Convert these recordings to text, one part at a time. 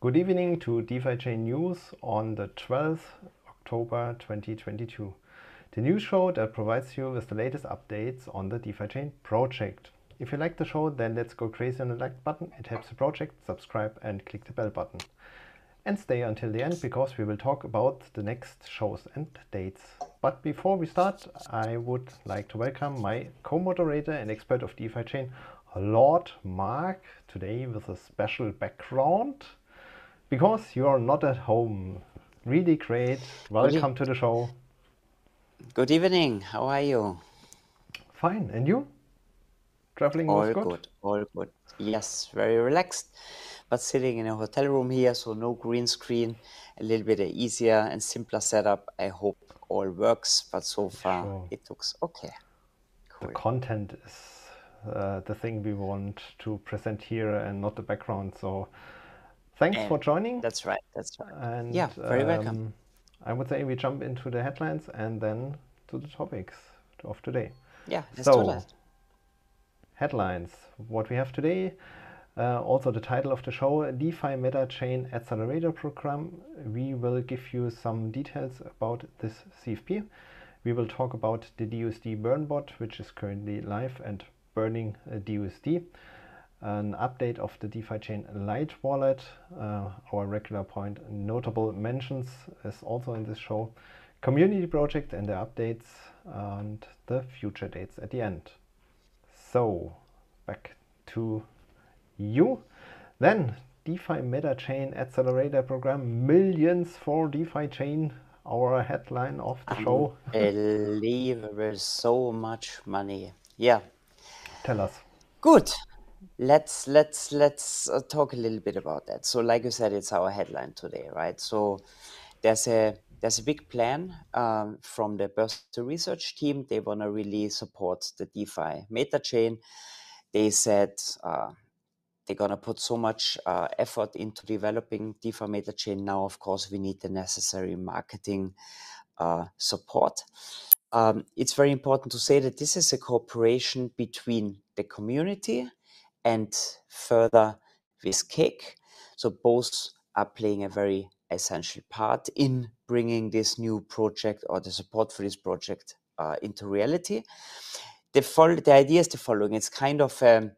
Good evening to DeFi Chain News on the 12th October 2022. The news show that provides you with the latest updates on the DeFi Chain project. If you like the show, then let's go crazy on the like button. It helps the project. Subscribe and click the bell button. And stay until the end because we will talk about the next shows and dates. But before we start, I would like to welcome my co-moderator and expert of DeFi Chain, Lord Mark, today with a special background because you're not at home. Really great. Welcome to the show. Good evening. How are you? Fine. And you? Traveling all was good? good. All good. Yes, very relaxed. But sitting in a hotel room here, so no green screen, a little bit easier and simpler setup. I hope all works, but so far sure. it looks okay. Cool. The content is uh, the thing we want to present here and not the background. So Thanks and for joining. That's right. That's right. And, yeah, very um, welcome. I would say we jump into the headlines and then to the topics of today. Yeah, so, Headlines. What we have today. Uh, also, the title of the show DeFi Meta Chain Accelerator Program. We will give you some details about this CFP. We will talk about the DUSD burn bot, which is currently live and burning uh, DUSD an update of the DeFi chain Lite Wallet. Uh, our regular point notable mentions is also in this show. Community project and the updates and the future dates at the end. So back to you. Then DeFi Meta Chain Accelerator Program millions for DeFi Chain. Our headline of the show. Unbelievable, so much money. Yeah. Tell us. Good let's let's let's uh, talk a little bit about that. So like you said it's our headline today right? So there's a there's a big plan um, from the Birthday research team. They want to really support the defi meta chain. They said uh, they're going to put so much uh, effort into developing defi meta chain. Now of course we need the necessary marketing uh, support. Um, it's very important to say that this is a cooperation between the community and further with Cake. So both are playing a very essential part in bringing this new project or the support for this project uh, into reality. The, fol- the idea is the following: it's kind of um,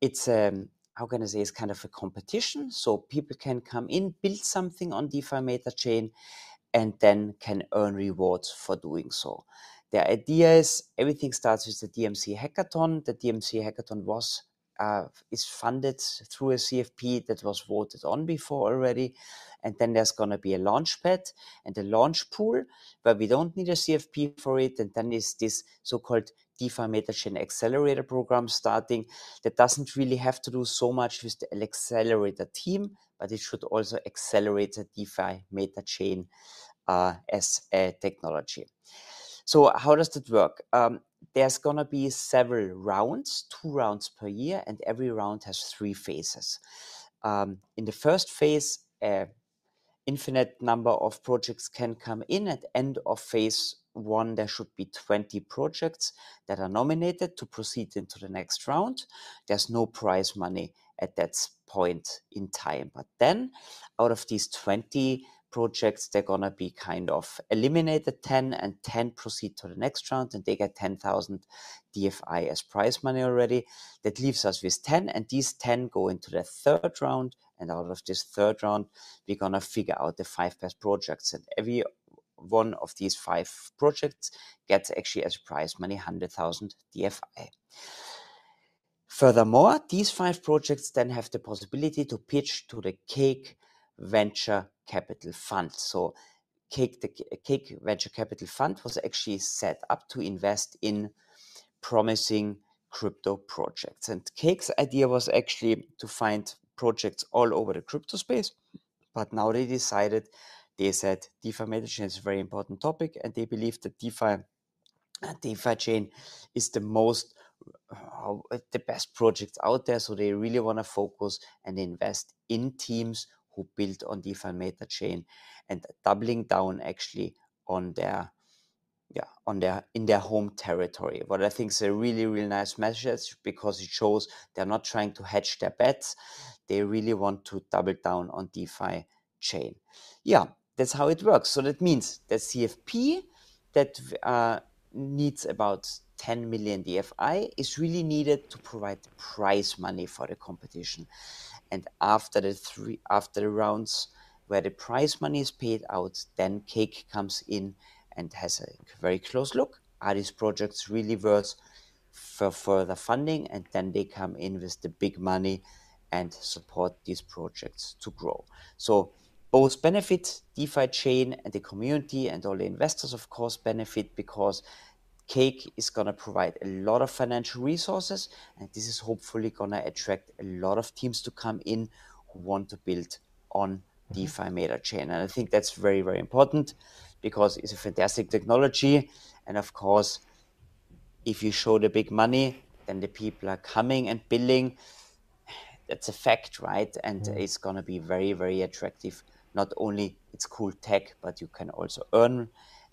it's um, how can I say? It's kind of a competition. So people can come in, build something on DeFi Meta Chain, and then can earn rewards for doing so. The idea is everything starts with the DMC hackathon. The DMC hackathon was uh, is funded through a CFP that was voted on before already. And then there's going to be a launch pad and a launch pool where we don't need a CFP for it. And then is this so-called DeFi MetaChain Accelerator program starting that doesn't really have to do so much with the accelerator team, but it should also accelerate the DeFi MetaChain uh, as a technology. So how does that work? Um, there's going to be several rounds, two rounds per year, and every round has three phases. Um, in the first phase, an infinite number of projects can come in. At end of phase one, there should be 20 projects that are nominated to proceed into the next round. There's no prize money at that point in time. But then, out of these 20 projects, they're to be kind of eliminated 10 and 10 proceed to the next round and they get 10,000 DFI as prize money already. That leaves us with 10 and these 10 go into the third round. And out of this third round, we're to figure out the five best projects and every one of these five projects gets actually as prize money 100,000 DFI. Furthermore, these five projects then have the possibility to pitch to the cake venture capital fund. So Cake, the Cake Venture Capital Fund was actually set up to invest in promising crypto projects. And Cake's idea was actually to find projects all over the crypto space. But now they decided, they said DeFi MetaChain is a very important topic, and they believe that DeFi, DeFi chain is the most uh, the best projects out there. So they really want to focus and invest in teams who built on DeFi Meta chain and doubling down actually on their yeah on their in their home territory what i think is a really really nice message because it shows they're not trying to hedge their bets. They really want to double down on defi chain. Yeah that's how it works. So that means that cfp that uh, needs about 10 million dfi is really needed to provide the prize money for the competition and after the three after the rounds where the prize money is paid out then cake comes in and has a very close look. Are these projects really worth for further funding? And then they come in with the big money and support these projects to grow. So both benefit DeFi chain and the community and all the investors, of course, benefit because Cake is going to provide a lot of financial resources, and this is hopefully going to attract a lot of teams to come in who want to build on mm-hmm. DeFi Meta chain. And I think that's very, very important because it's a fantastic technology. And of course, if you show the big money, then the people are coming and building. That's a fact, right? And mm. it's going to be very, very attractive. Not only it's cool tech, but you can also earn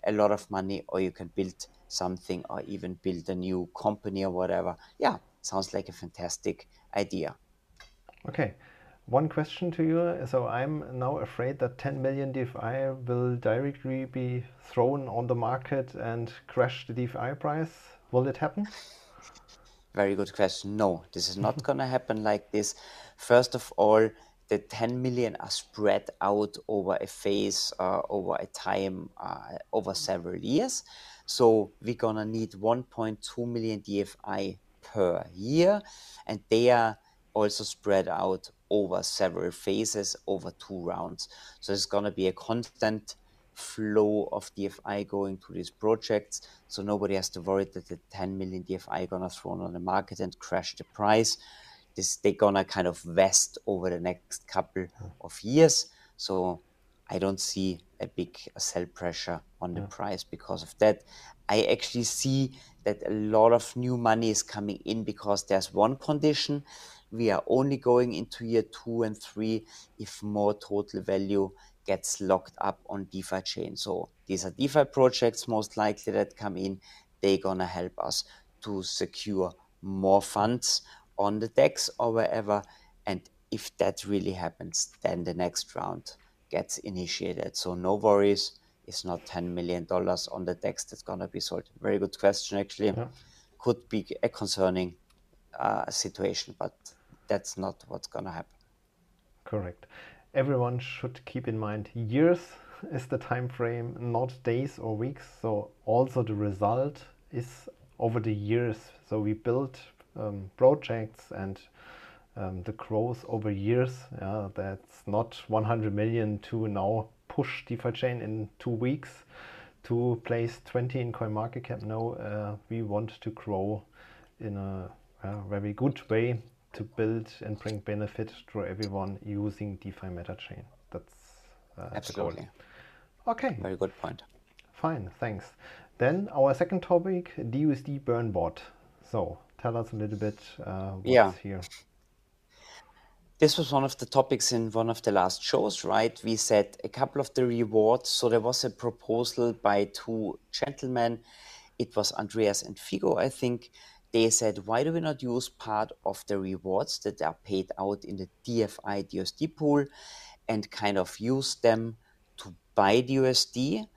a lot of money or you can build something or even build a new company or whatever. Yeah, sounds like a fantastic idea. Okay. One question to you. So I'm now afraid that 10 million DFI will directly be thrown on the market and crash the DFI price. Will it happen? Very good question. No, this is not going to happen like this. First of all, the 10 million are spread out over a phase, uh, over a time, uh, over several years. So we're to need 1.2 million DFI per year, and they are also spread out over several phases, over two rounds. So going to be a constant flow of DFI going to these projects. So nobody has to worry that the 10 million DFI going to throw on the market and crash the price. This they're gonna kind of vest over the next couple of years. So I don't see a big sell pressure on the yeah. price because of that. I actually see that a lot of new money is coming in because there's one condition we are only going into year two and three if more total value gets locked up on DeFi chain. So these are DeFi projects most likely that come in. They're gonna help us to secure more funds on the DEX or wherever. And if that really happens, then the next round gets initiated. So no worries. It's not $10 million on the DEX that's gonna be sold. Very good question, actually. Yeah. Could be a concerning uh, situation, but that's not what's going to happen. Correct. Everyone should keep in mind years is the time frame, not days or weeks. So also the result is over the years. So we build um, projects and the growth over years. Yeah, that's not 100 million to now push DeFi chain in two weeks to place 20 in CoinMarketCap. No, uh, we want to grow in a, a very good way to build and bring benefit to everyone using DeFi Meta chain. That's uh, absolutely okay. Very good point. Fine, thanks. Then our second topic, DUSD burn bot. So tell us a little bit uh, what's yeah. here. This was one of the topics in one of the last shows, right? We said a couple of the rewards. So there was a proposal by two gentlemen. It was Andreas and Figo, I think, they said, why do we not use part of the rewards that are paid out in the DFI DUSD pool and kind of use them to buy DUSD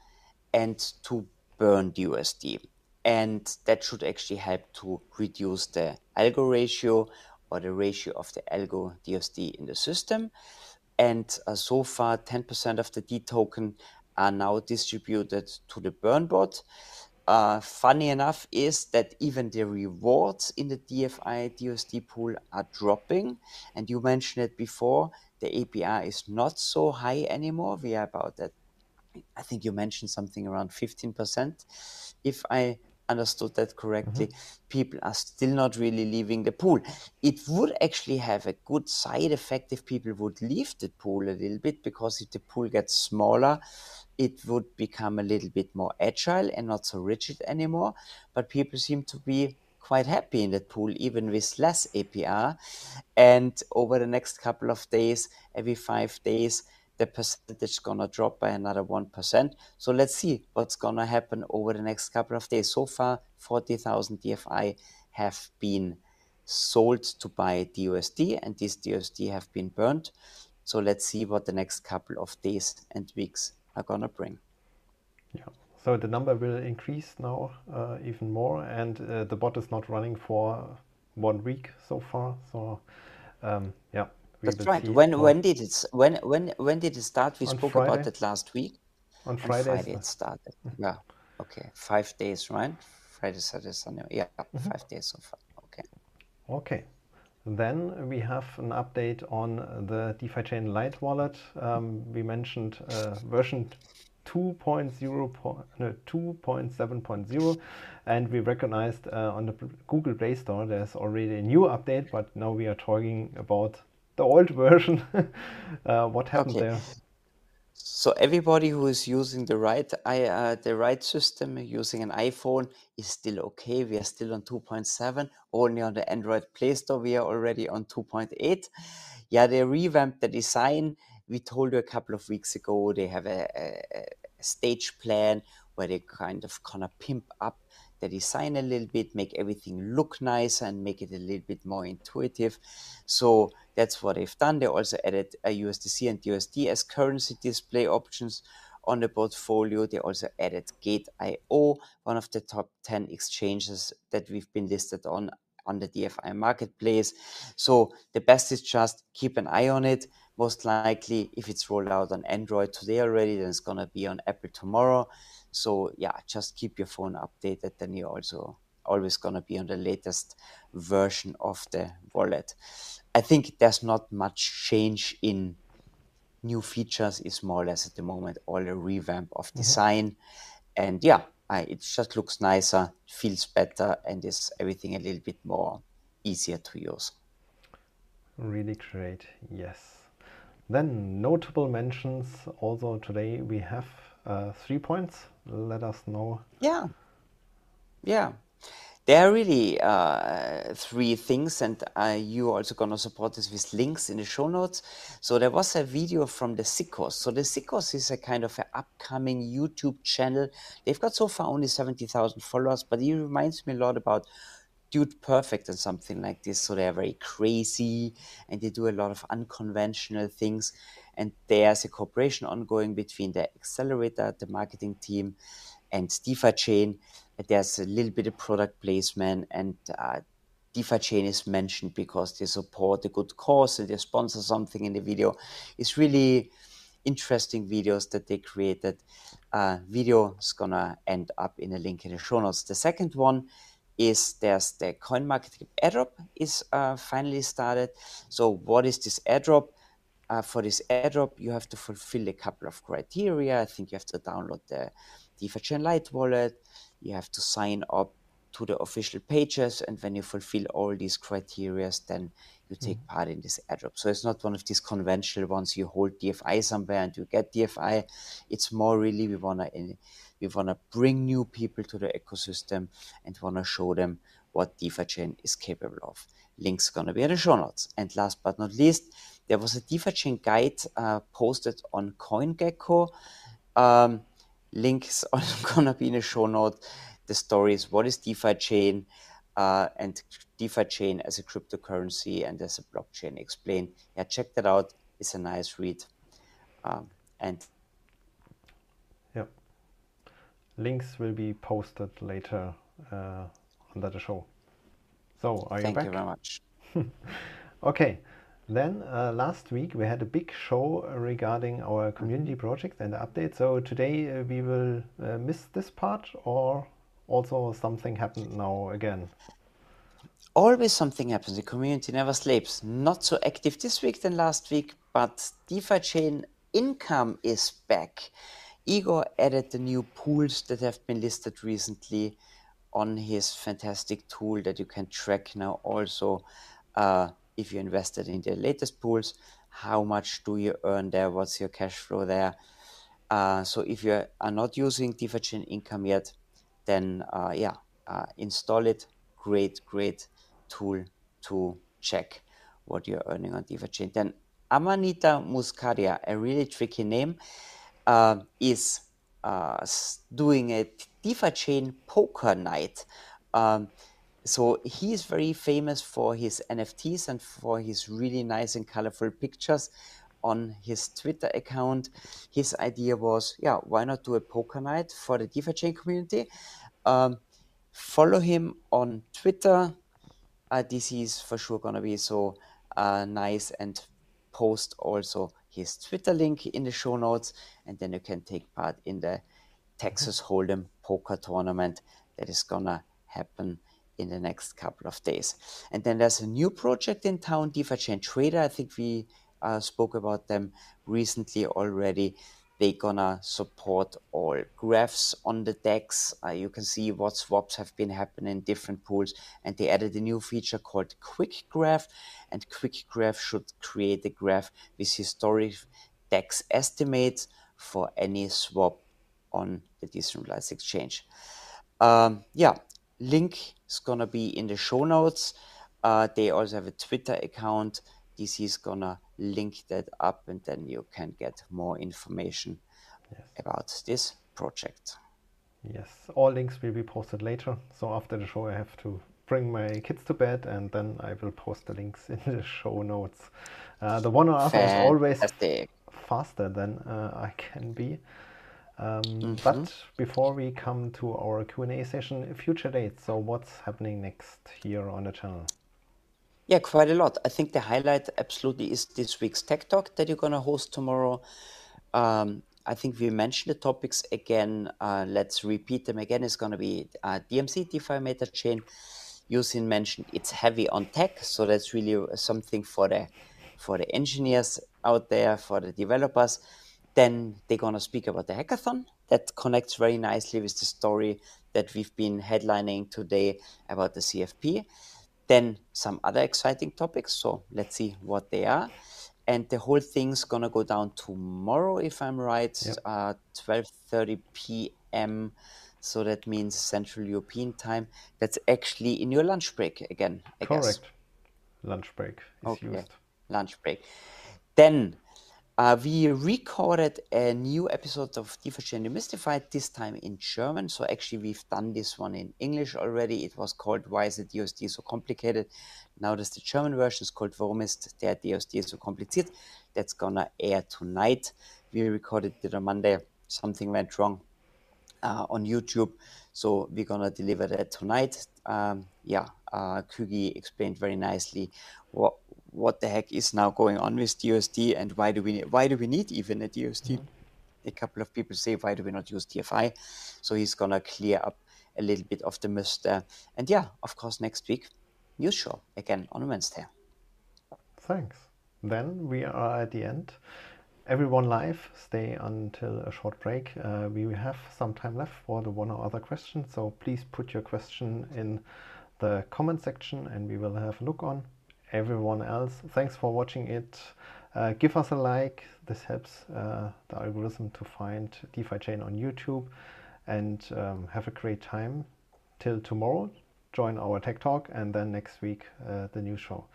and to burn DUSD? And that should actually help to reduce the algo ratio or the ratio of the algo DUSD in the system. And uh, so far, 10% of the D token are now distributed to the burn bot uh, funny enough is that even the rewards in the DFI DUSD pool are dropping. And you mentioned it before, the APR is not so high anymore. We are about that. I think you mentioned something around 15%. If I understood that correctly, mm-hmm. people are still not really leaving the pool. It would actually have a good side effect if people would leave the pool a little bit because if the pool gets smaller, it would become a little bit more agile and not so rigid anymore. But people seem to be quite happy in that pool, even with less APR. And over the next couple of days, every five days, the percentage is gonna drop by another one percent. So let's see what's gonna happen over the next couple of days. So far, forty thousand DFI have been sold to buy DUSD, and these DUSD have been burned. So let's see what the next couple of days and weeks are gonna bring. Yeah. So the number will increase now uh, even more, and uh, the bot is not running for one week so far. So um, yeah, that's right. When when did it when when when did it start? We spoke Friday. about it last week. On Friday. On Friday it started. Yeah. Okay. Five days, right? Friday, Saturday, Sunday. Yeah, five days so far. Okay. Okay. Then we have an update on the DeFi Chain Lite wallet. Um, we mentioned uh, version 2.0, no, 2.7.0, and we recognized uh, on the Google Play Store there's already a new update, but now we are talking about the old version. uh, what happened Okay. there? So everybody who is using the right i uh, the right system using an iPhone is still okay. We are still on 2.7. Only on the Android Play Store we are already on 2.8. Yeah, they revamped the design. We told you a couple of weeks ago they have a, a, a stage plan where they kind of gonna pimp up the design a little bit, make everything look nicer and make it a little bit more intuitive. So that's what they've done. They also added a USDC and USD as currency display options on the portfolio. They also added Gate.io, one of the top 10 exchanges that we've been listed on on the DFI marketplace. So the best is just keep an eye on it. Most likely, if it's rolled out on Android today already, then it's gonna be on Apple tomorrow. So yeah, just keep your phone updated. Then you're also always gonna be on the latest version of the wallet. I think there's not much change in new features. It's more or less at the moment all a revamp of design, and yeah, I, it just looks nicer, feels better, and is everything a little bit more easier to use. Really great, yes. Then notable mentions also today we have uh, three points. Let us know. Yeah, yeah. There are really uh, three things, and uh, you also gonna support this with links in the show notes. So there was a video from the Sickos. So the Sickos is a kind of an upcoming YouTube channel. They've got so far only seventy thousand followers, but he reminds me a lot about Dude Perfect and something like this. So they're very crazy, and they do a lot of unconventional things. And there's a cooperation ongoing between the accelerator, the marketing team, and DeFi Chain. There's a little bit of product placement, and uh, DeFi Chain is mentioned because they support a good cause and they sponsor something in the video. It's really interesting videos that they created. Uh, video is gonna end up in a link in the show notes. The second one is there's the coin marketing airdrop is uh, finally started. So what is this airdrop? Uh, for this airdrop, you have to fulfill a couple of criteria. I think you have to download the DeFi Chain Lite wallet. You have to sign up to the official pages, and when you fulfill all these criteria, then you take part in this airdrop. So it's not one of these conventional ones you hold DFI somewhere and you get DFI. It's more really we wanna we wanna bring new people to the ecosystem and wanna show them what DeFi Chain is capable of. Links gonna be in the show notes. And last but not least, there was a DeFi Chain guide uh, posted on CoinGecko. Um, links also gonna be in the show note. The story is what is DeFi Chain uh, and DeFi Chain as a cryptocurrency and as a blockchain explained. Yeah, check that out. It's a nice read. Um, and Yep. Links will be posted later uh, under the show. So are you thank back? you very much. Okay, then uh, last week we had a big show regarding our community project and the update. So today uh, we will uh, miss this part or also something happened now again. Always something happens. The community never sleeps. Not so active this week than last week, but DeFi Chain income is back. Igor added the new pools that have been listed recently on his fantastic tool that you can track now also uh, if you invested in the latest pools how much do you earn there? What's your cash flow there? Uh, so if you are not using Chain income yet then uh, yeah uh, install it. Great great tool to check what you're earning on DeFi Chain. Then Amanita Muscaria, a really tricky name, uh, is uh, doing a DeFi chain poker night. Um, so he is very famous for his NFTs and for his really nice and colorful pictures on his Twitter account. His idea was, yeah, why not do a poker night for the DeFi chain community? Um, follow him on Twitter. Uh, this is for sure gonna be so uh, nice and post also his Twitter link in the show notes, and then you can take part in the Texas Hold'em poker tournament that is gonna happen in the next couple of days. And then there's a new project in town, DeFi Trader. I think we uh, spoke about them recently already. They're gonna support all graphs on the DEX. Uh, you can see what swaps have been happening in different pools, and they added a new feature called Quick Graph. And Quick Graph should create a graph with historic DEX estimates for any swap on the decentralized exchange. Um, yeah, link is gonna be in the show notes. Uh, they also have a Twitter account. DC is gonna link that up, and then you can get more information yes. about this project. Yes, all links will be posted later. So after the show, I have to bring my kids to bed, and then I will post the links in the show notes. Uh, the one after is always faster than uh, I can be. Um, mm-hmm. But before we come to our Q&A session, future dates. So what's happening next here on the channel? Yeah, quite a lot. I think the highlight absolutely is this week's Tech Talk that you're going to host tomorrow. Um, I think we mentioned the topics again. Uh, let's repeat them again. It's going to be uh, DMC, DeFi Meta Chain. Uzyn mentioned it's heavy on tech, so that's really something for the for the engineers out there, for the developers. Then they're going to speak about the hackathon. That connects very nicely with the story that we've been headlining today about the CFP. Then some other exciting topics. So let's see what they are. And the whole thing's going to go down tomorrow, if I'm right, yep. uh, 12.30 p.m. So that means Central European time. That's actually in your lunch break again, I Correct. Guess. Lunch break is okay. used. Lunch break. Then uh, we recorded a new episode of DeFi Demystified, this time in German. So actually, we've done this one in English already. It was called Why is the DUSD so complicated? Now there's the German version. It's called Warum ist der DUSD so kompliziert? That's gonna air tonight. We recorded it on Monday. Something went wrong uh, on YouTube. So we're gonna deliver that tonight. Um, yeah, uh, Kuegi explained very nicely what what the heck is now going on with DUSD and why do we why do we need even a DUSD? Mm-hmm. A couple of people say why do we not use DFI? So he's gonna clear up a little bit of the mist there. And yeah, of course, next week news show again on Wednesday. Thanks. Then we are at the end. Everyone live, stay until a short break. Uh, we have some time left for the one or other question, so please put your question in the comment section and we will have a look on everyone else. Thanks for watching it. Uh, give us a like. This helps uh, the algorithm to find DeFi Chain on YouTube. And um, have a great time till tomorrow. Join our Tech Talk and then next week uh, the news show.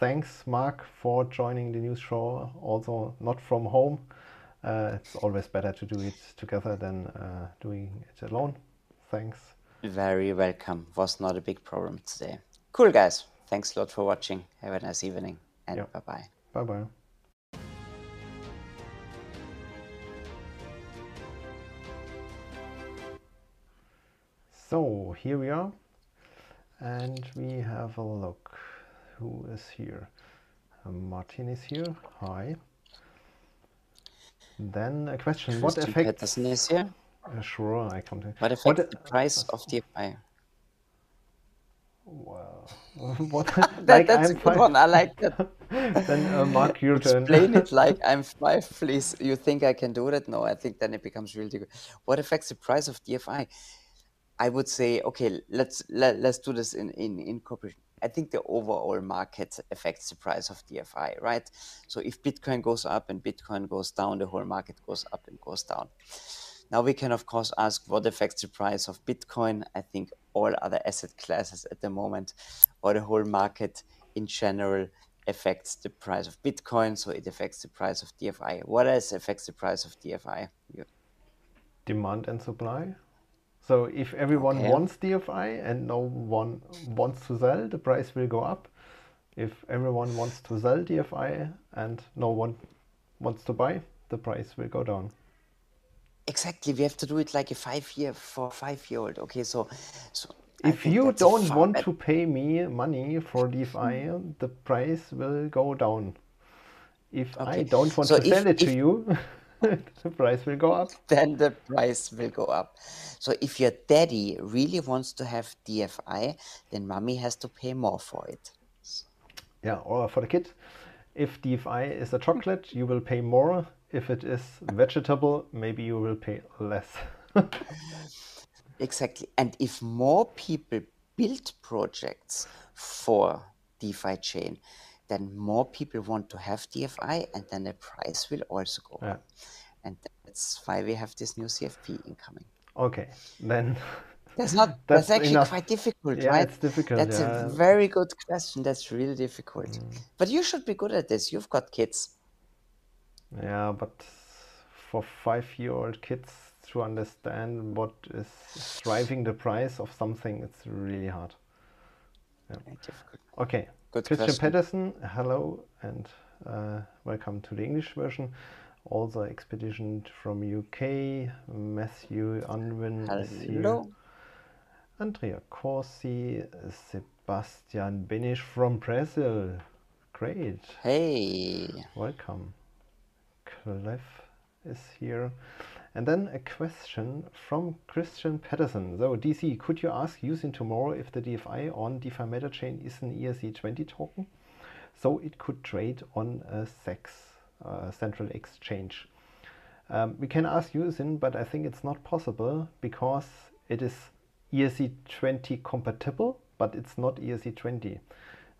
Thanks, Mark, for joining the news show. Also, not from home. Uh, it's always better to do it together than uh, doing it alone. Thanks. Very welcome. Was not a big problem today. Cool, guys. Thanks a lot for watching. Have a nice evening and yep. bye bye. Bye bye. So here we are, and we have a look. Who is here? Martin is here. Hi. Then a question: What effect? Peterson is here. Uh, sure, I come to. What affects what, the price uh, of DFI? Wow. what? that, like that's I'm a good one. I like that. then uh, Mark, your turn. Explain it like I'm five, please. You think I can do that? No, I think then it becomes really good. What affects the price of DFI? I would say, okay, let's let, let's do this in in in cooperation. I think the overall market affects the price of DFI, right? So if Bitcoin goes up and Bitcoin goes down, the whole market goes up and goes down. Now we can of course ask what affects the price of Bitcoin. I think all other asset classes at the moment or the whole market in general affects the price of Bitcoin, so it affects the price of DFI. What else affects the price of DFI? Demand and supply. So if everyone okay. wants DFI and no one wants to sell, the price will go up. If everyone wants to sell DFI and no one wants to buy, the price will go down. Exactly, we have to do it like a five year for five year old. Okay, so so if you don't want to pay me money for DFI, hmm. the price will go down. If okay. I don't want so to if, sell it if, to you, the price will go up. Then the price will go up. So if your daddy really wants to have DFI, then mommy has to pay more for it. Yeah, or for the kid. If DFI is a chocolate, you will pay more. If it is vegetable, maybe you will pay less. exactly. And if more people build projects for DeFi chain, then more people want to have DFI, and then the price will also go yeah. up. And that's why we have this new CFP incoming. Okay, then. That's not. that's, that's actually enough. quite difficult, yeah, right? it's difficult. That's yeah. a very good question. That's really difficult. Mm. But you should be good at this. You've got kids. Yeah, but for five-year-old kids to understand what is driving the price of something, it's really hard. Yeah. Okay, Good Christian question. Pedersen, hello and uh, welcome to the English version. Also expedition from UK, Matthew Unwin hello. is here. Andrea Corsi, Sebastian Benish from Brazil. Great. Hey. Welcome. Clef is here. And then a question from Christian Patterson. So, DC, could you ask Uzyn tomorrow if the DFI on DeFi Meta chain is an ERC20 token? So it could trade on a CEX, uh, central exchange. Um, we can ask Uzyn, but I think it's not possible because it is ERC20 compatible, but it's not ERC20.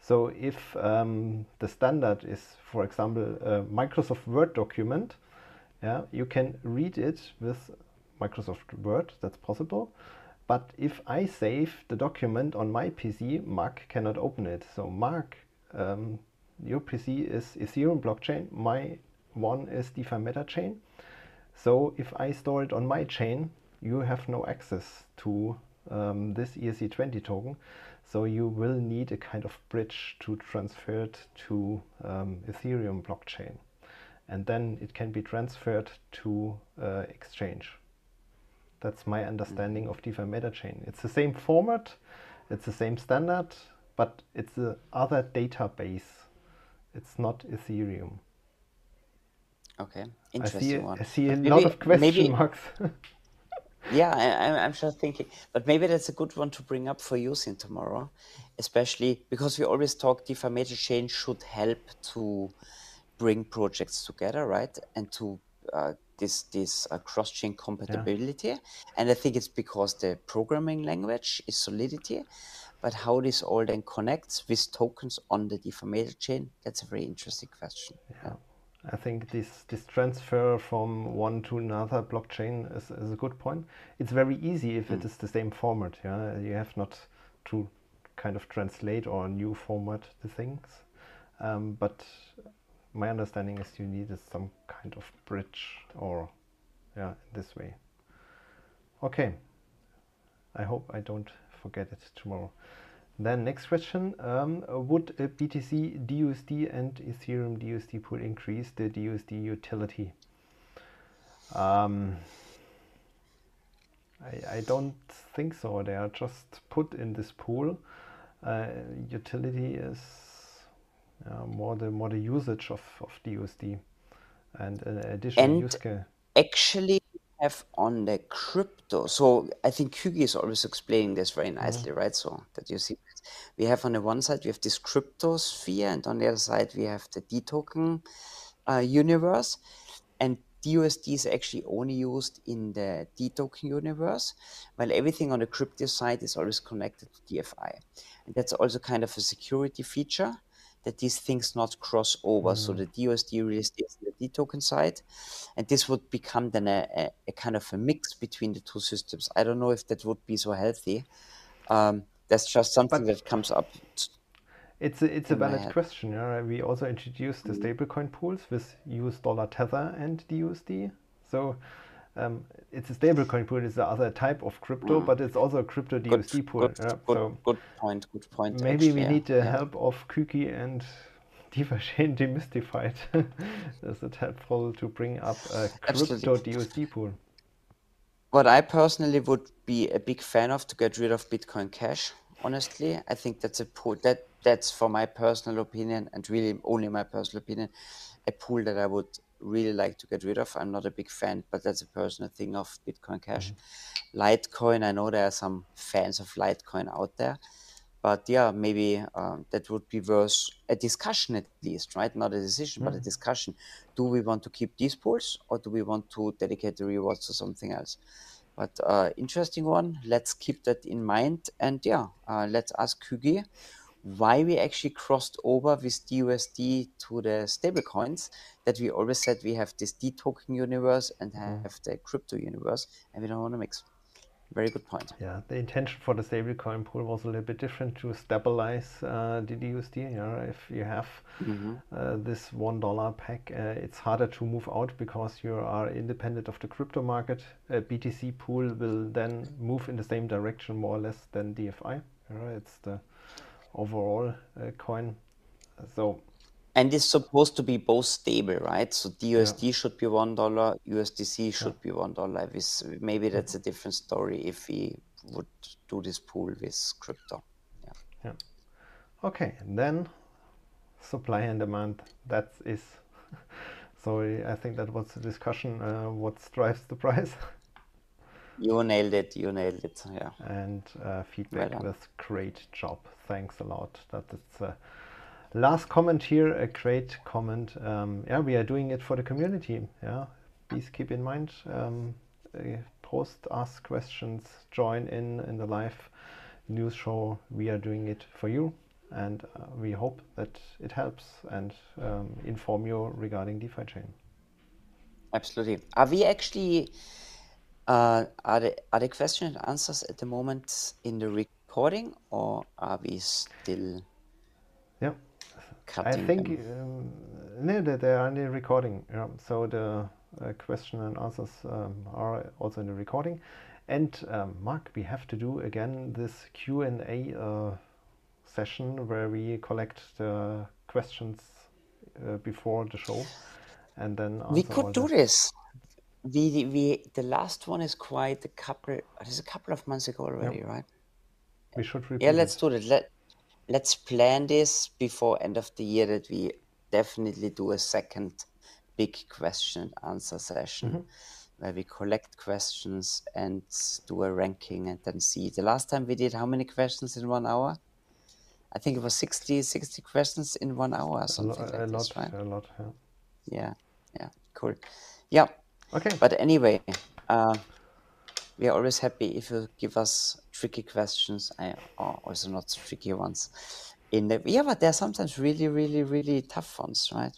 So if um, the standard is, for example, a Microsoft Word document, yeah, you can read it with Microsoft Word, that's possible. But if I save the document on my PC, Mark cannot open it. So Mark, um, your PC is Ethereum blockchain, my one is DeFi Meta chain. So if I store it on my chain, you have no access to um, this ERC20 token. So you will need a kind of bridge to transfer it to um, Ethereum blockchain and then it can be transferred to uh, Exchange. That's my understanding of DeFi MetaChain. It's the same format, it's the same standard, but it's the other database. It's not Ethereum. Okay, interesting I one. I see a maybe, lot of question maybe, marks. yeah, I, am just thinking, but maybe that's a good one to bring up for Uzyn tomorrow, especially because we always talk DeFi MetaChain should help to bring projects together, right? And to uh, this this uh, cross chain compatibility. Yeah. And I think it's because the programming language is Solidity, but how this all then connects with tokens on the DeFi chain, that's a very interesting question. Yeah. yeah. I think this this transfer from one to another blockchain is, is a good point. It's very easy if mm. it is the same format. Yeah, you have not to kind of translate or new format the things. Um, but my understanding is you need some kind of bridge or yeah this way okay I hope I don't forget it tomorrow then next question um, would a BTC DUSD and Ethereum DUSD pool increase the DUSD utility um, I, I don't think so they are just put in this pool uh, utility is uh, more the more the usage of, of DUSD and uh, additional and use case. Actually, have on the crypto. So I think Kuegi is always explaining this very nicely, mm-hmm. right? So that you see, we have on the one side we have this crypto sphere, and on the other side we have the D token uh, universe, and DUSD is actually only used in the D token universe, while everything on the crypto side is always connected to DFI. And that's also kind of a security feature that these things not cross over. Mm. So the DUSD really stays in the D token side, and this would become then a, a, a, kind of a mix between the two systems. I don't know if that would be so healthy. Um, that's just something but that comes up. It's a, it's a valid question. Yeah? We also introduced the stablecoin pools with US dollar tether and DUSD. So um, it's a stablecoin pool. It's the other type of crypto, but it's also a crypto Good, DUSD pool. good, yeah? good, So good point. Good point. maybe we Actually, yeah, need the yeah. help of Kuegi and DeFi Chain Demystified. Is it helpful to bring up a Absolutely. crypto DUSD pool? What I personally would be a big fan of to get rid of Bitcoin Cash. Honestly, I think that's a pool that that's for my personal opinion and really only my personal opinion, a pool that I would really like to get rid of. I'm not a big fan, but that's a personal thing of Bitcoin Cash. Litecoin, I know there are some fans of Litecoin out there, but yeah, maybe um, that would be worth a discussion at least, right? Not a decision, but a discussion. Do we want to keep these pools or do we want to dedicate the rewards to something else? But uh, interesting one. Let's keep that in mind. And yeah, uh, let's ask Kuegi why we actually crossed over with DUSD to the stablecoins. That we always said we have this D token universe and have the crypto universe, and we don't want to mix. Very good point. Yeah, the intention for the stablecoin pool was a little bit different to stabilize uh, the DUSD. Yeah, if you have uh, this one dollar pack, uh, it's harder to move out because you are independent of the crypto market. A BTC pool will then move in the same direction more or less than DFI. Yeah, it's the overall uh, coin. So And it's supposed to be both stable, right? So DUSD should be one dollar, USDC should be one dollar. Maybe that's a different story if we would do this pool with crypto. Yeah. yeah, okay. Then supply and demand. That is. So I think that was the discussion. Uh, what drives the price? You nailed it. You nailed it. Yeah. and uh, feedback done. with great job. Thanks a lot. That is uh, last comment here. A great comment. Um, yeah, we are doing it for the community. Yeah, please keep in mind. Um, uh, post, ask questions, join in in the live news show. We are doing it for you, and uh, we hope that it helps and um, inform you regarding DeFi chain. Absolutely. Are we actually uh, are the are the question and answers at the moment in the recording, or are we still Yeah. cutting I think um, no, they are in the recording. Yeah. So the uh, question and answers um, are also in the recording. And um, Mark, we have to do again this Q and A uh, session where we collect the questions uh, before the show, and then We could do this. We we the last one is quite a couple. It is a couple of months ago already, right? We should Yeah, let's it. do that. Let let's plan this before end of the year that we definitely do a second big question and answer session mm-hmm. where we collect questions and do a ranking and then see. The last time we did how many questions in one hour? I think it was 60, 60 questions in one hour or A, lo- something a like lot, this, right? a lot. Yeah. Yeah, yeah, cool. Yeah, Okay. but anyway, uh, we are always happy if you give us tricky questions or also not tricky ones. In the yeah, but they're sometimes really, really, really tough ones, right?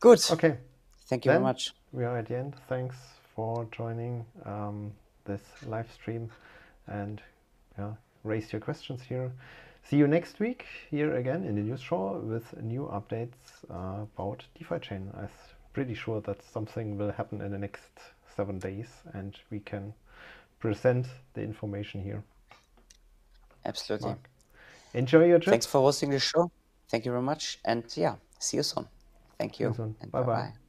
Good. Okay. Thank you very Then much. we are at the end. Thanks for joining um, this live stream and yeah, raise your questions here. See you next week here again in the news show with new updates uh, about DeFi chain. I'm pretty sure that something will happen in the next seven days and we can present the information here. Absolutely. Mark. Enjoy your trip. Thanks for hosting the show. Thank you very much. And yeah, see you soon. Thank you soon. And Bye bye. bye-bye.